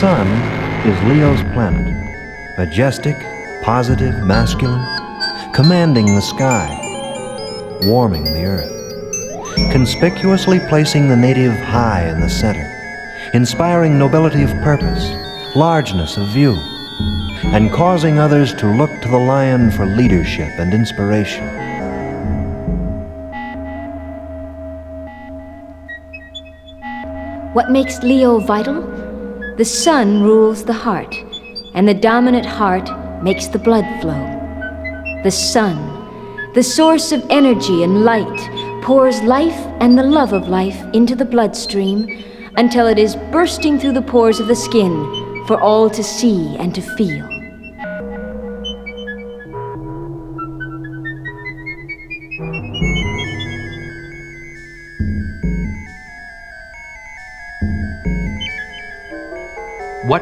sun is Leo's planet. Majestic, positive, masculine, commanding the sky, warming the earth, conspicuously placing the native high in the center, inspiring nobility of purpose, largeness of view, and causing others to look to the lion for leadership and inspiration. What makes Leo vital? The sun rules the heart, and the dominant heart makes the blood flow. The sun, the source of energy and light, pours life and the love of life into the bloodstream until it is bursting through the pores of the skin for all to see and to feel.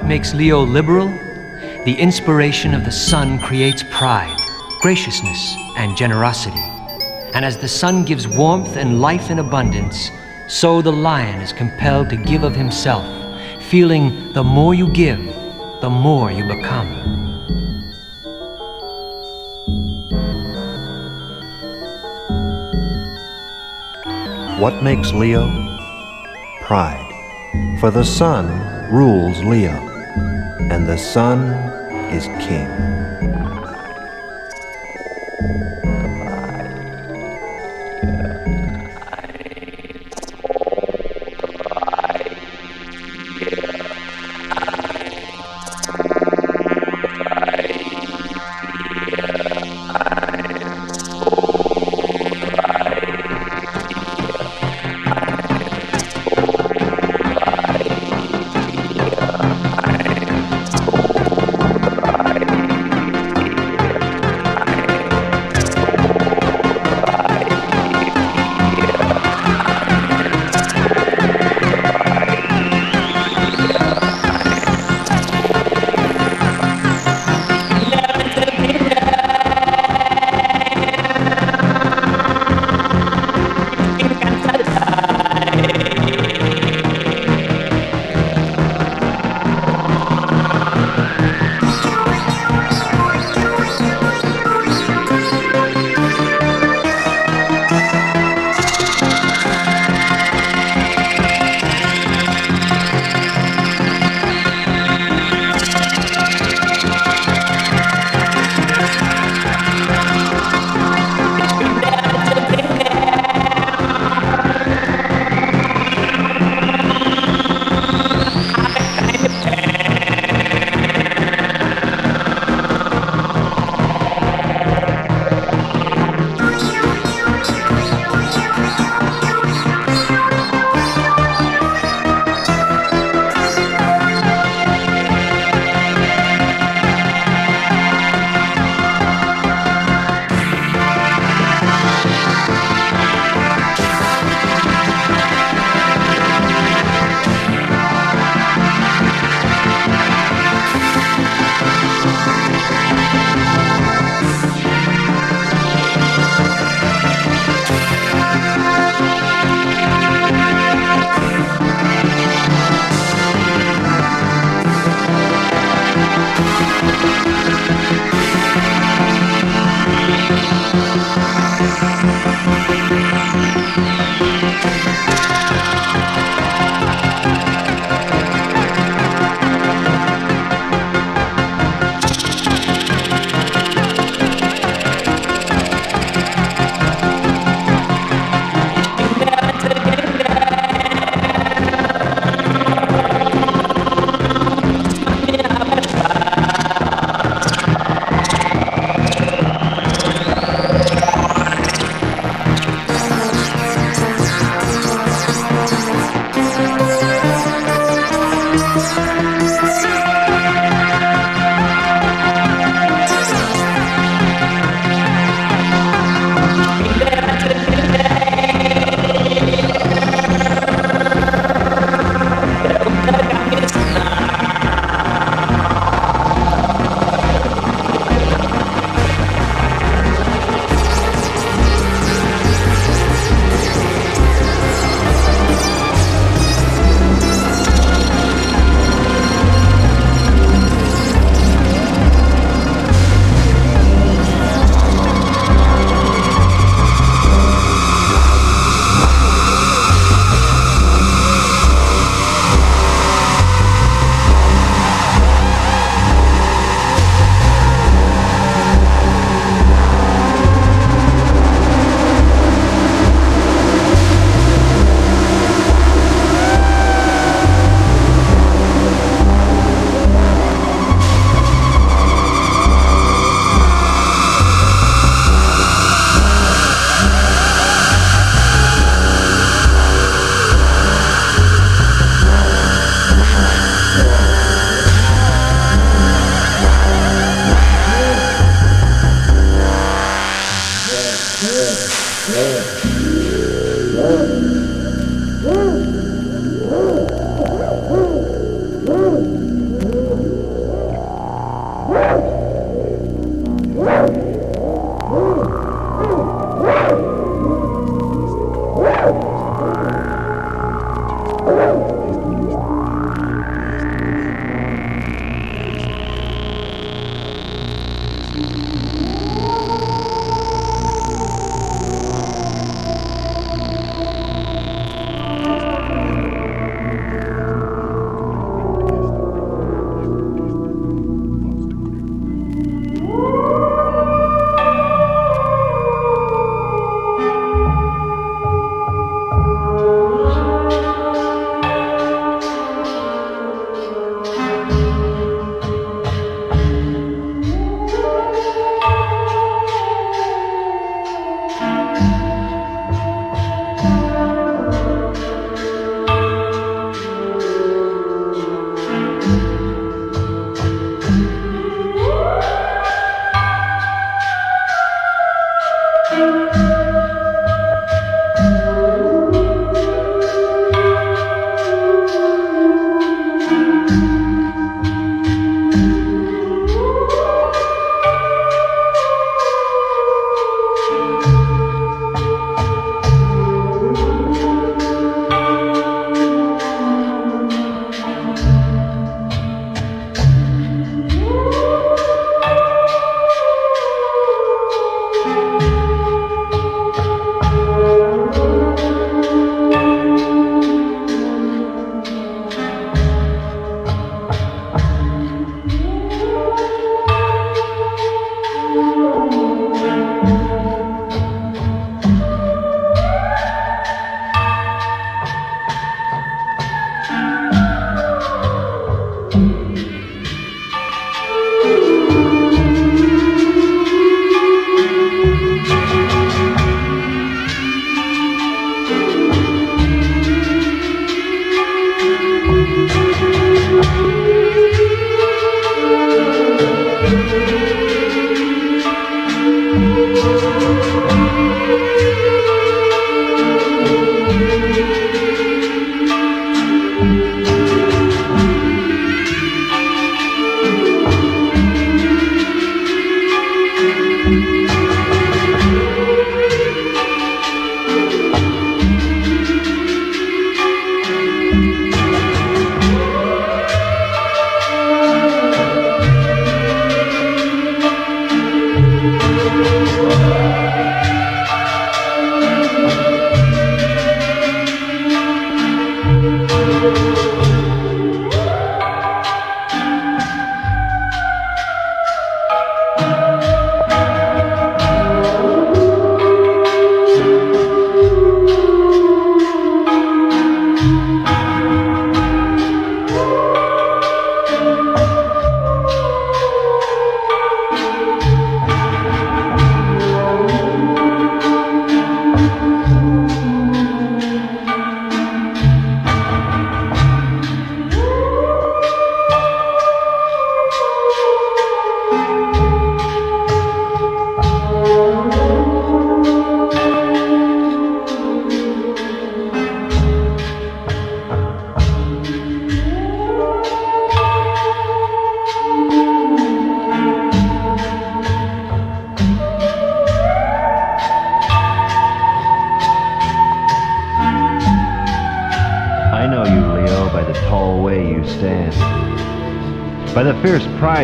Makes Leo liberal? The inspiration of the sun creates pride, graciousness, and generosity. And as the sun gives warmth and life in abundance, so the lion is compelled to give of himself, feeling the more you give, the more you become. What makes Leo? Pride. For the sun rules Leo, and the sun is king.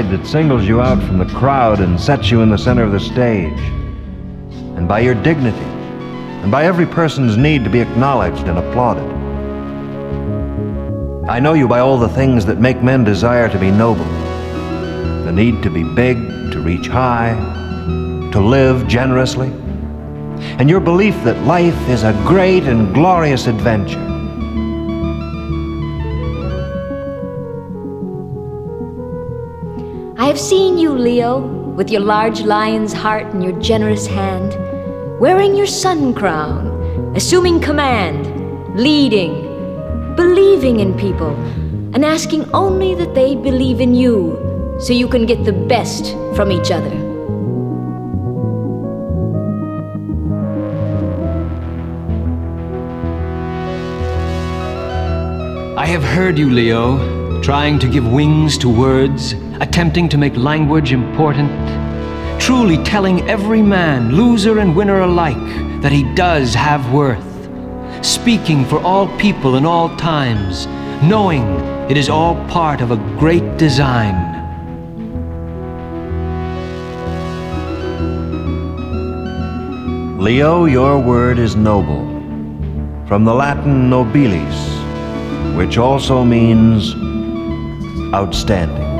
That singles you out from the crowd and sets you in the center of the stage. And by your dignity. And by every person's need to be acknowledged and applauded. I know you by all the things that make men desire to be noble. The need to be big, to reach high, to live generously. And your belief that life is a great and glorious adventure. Have seen you, Leo, with your large lion's heart and your generous hand, wearing your sun crown, assuming command, leading, believing in people, and asking only that they believe in you so you can get the best from each other. I have heard you, Leo, trying to give wings to words, attempting to make language important, truly telling every man, loser and winner alike, that he does have worth, speaking for all people in all times, knowing it is all part of a great design. Leo, your word is noble, from the Latin nobilis, which also means outstanding.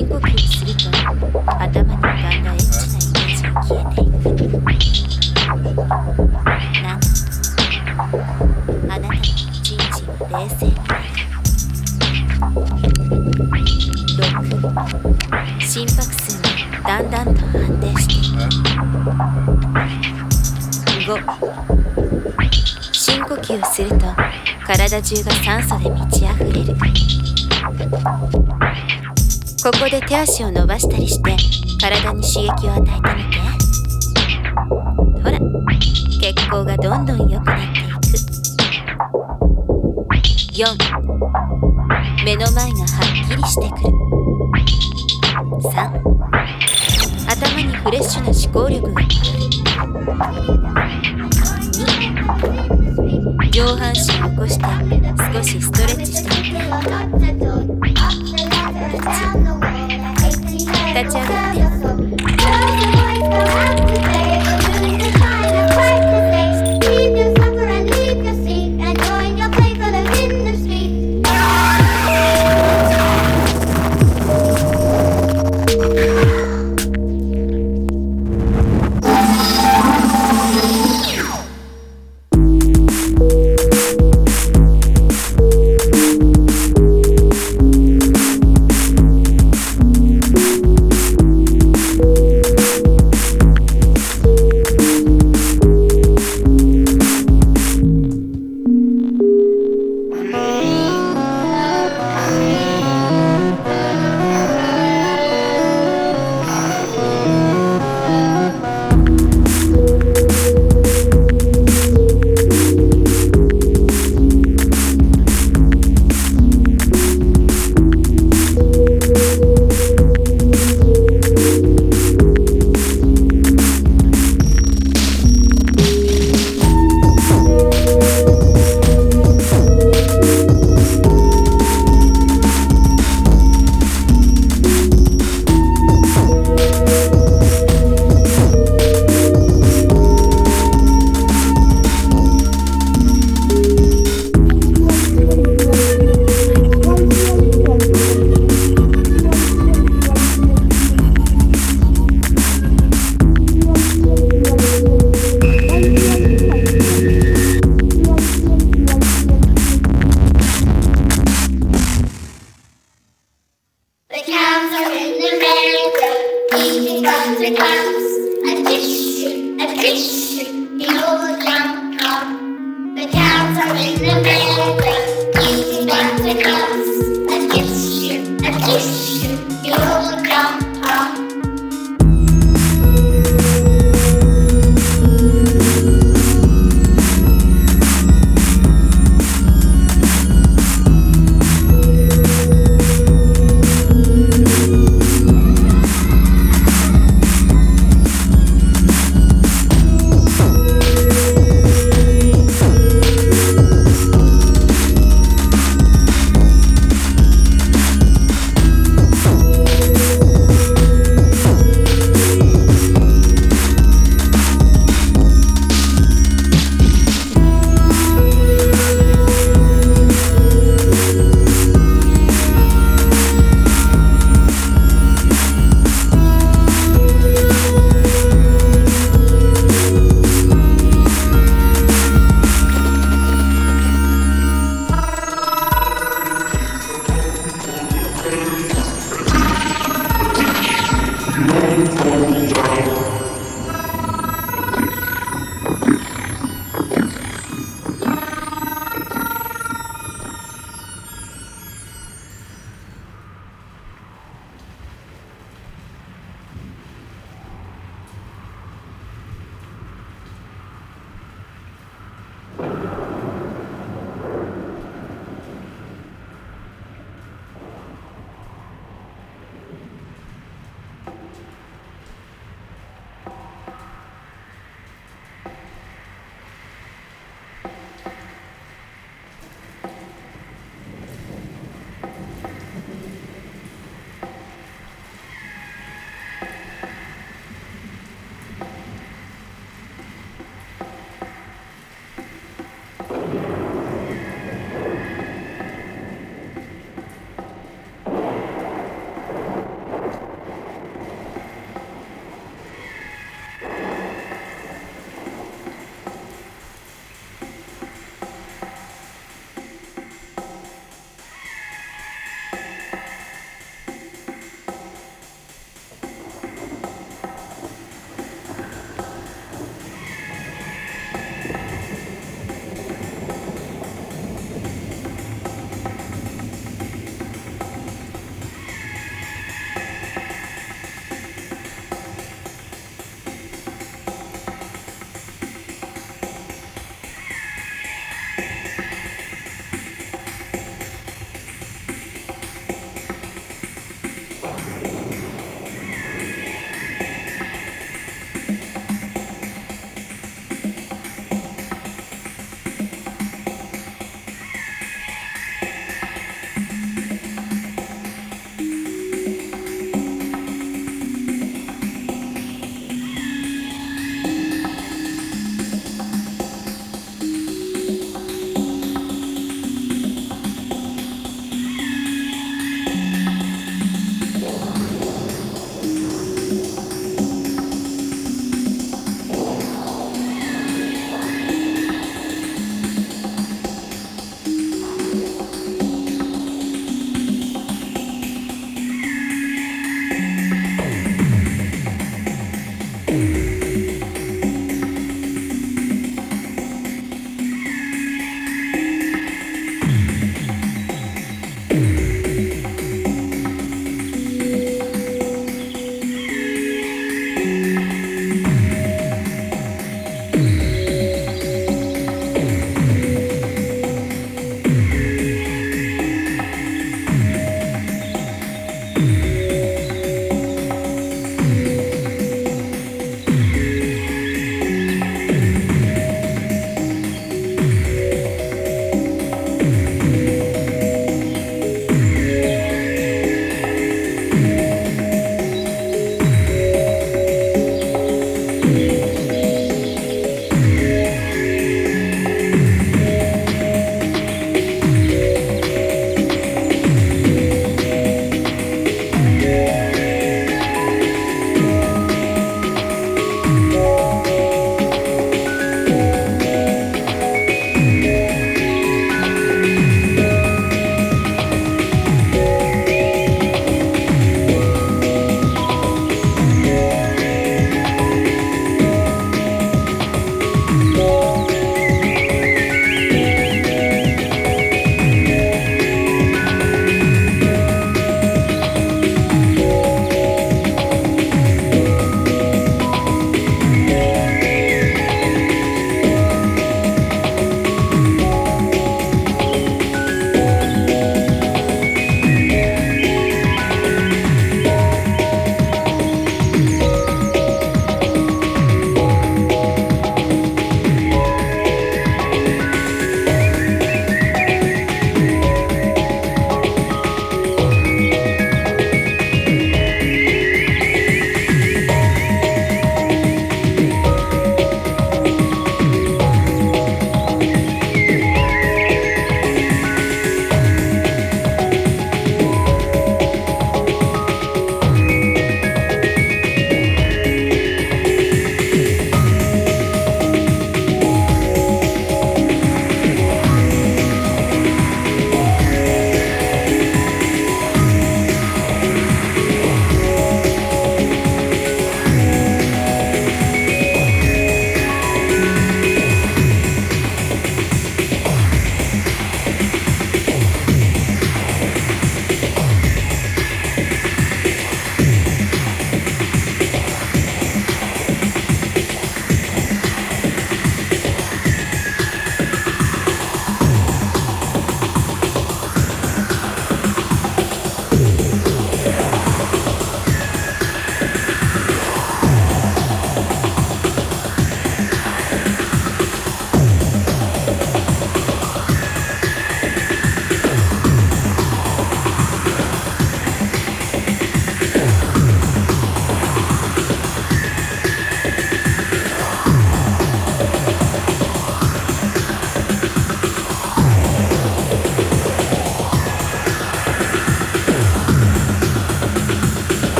深呼吸をすると頭に。浮かんだエッチなイメージが消えていく7あなたのチンチンは冷静に。なる6心拍数がだんだんと安定していく5深呼吸をすると体中が酸素で満ち溢れるここで手足を伸ばしたりして体に刺激を与えてみて。ほら血行がどんどん良くなっていく。4目の前がはっきりしてくる。3頭にフレッシュな思考力が2上半身を起こして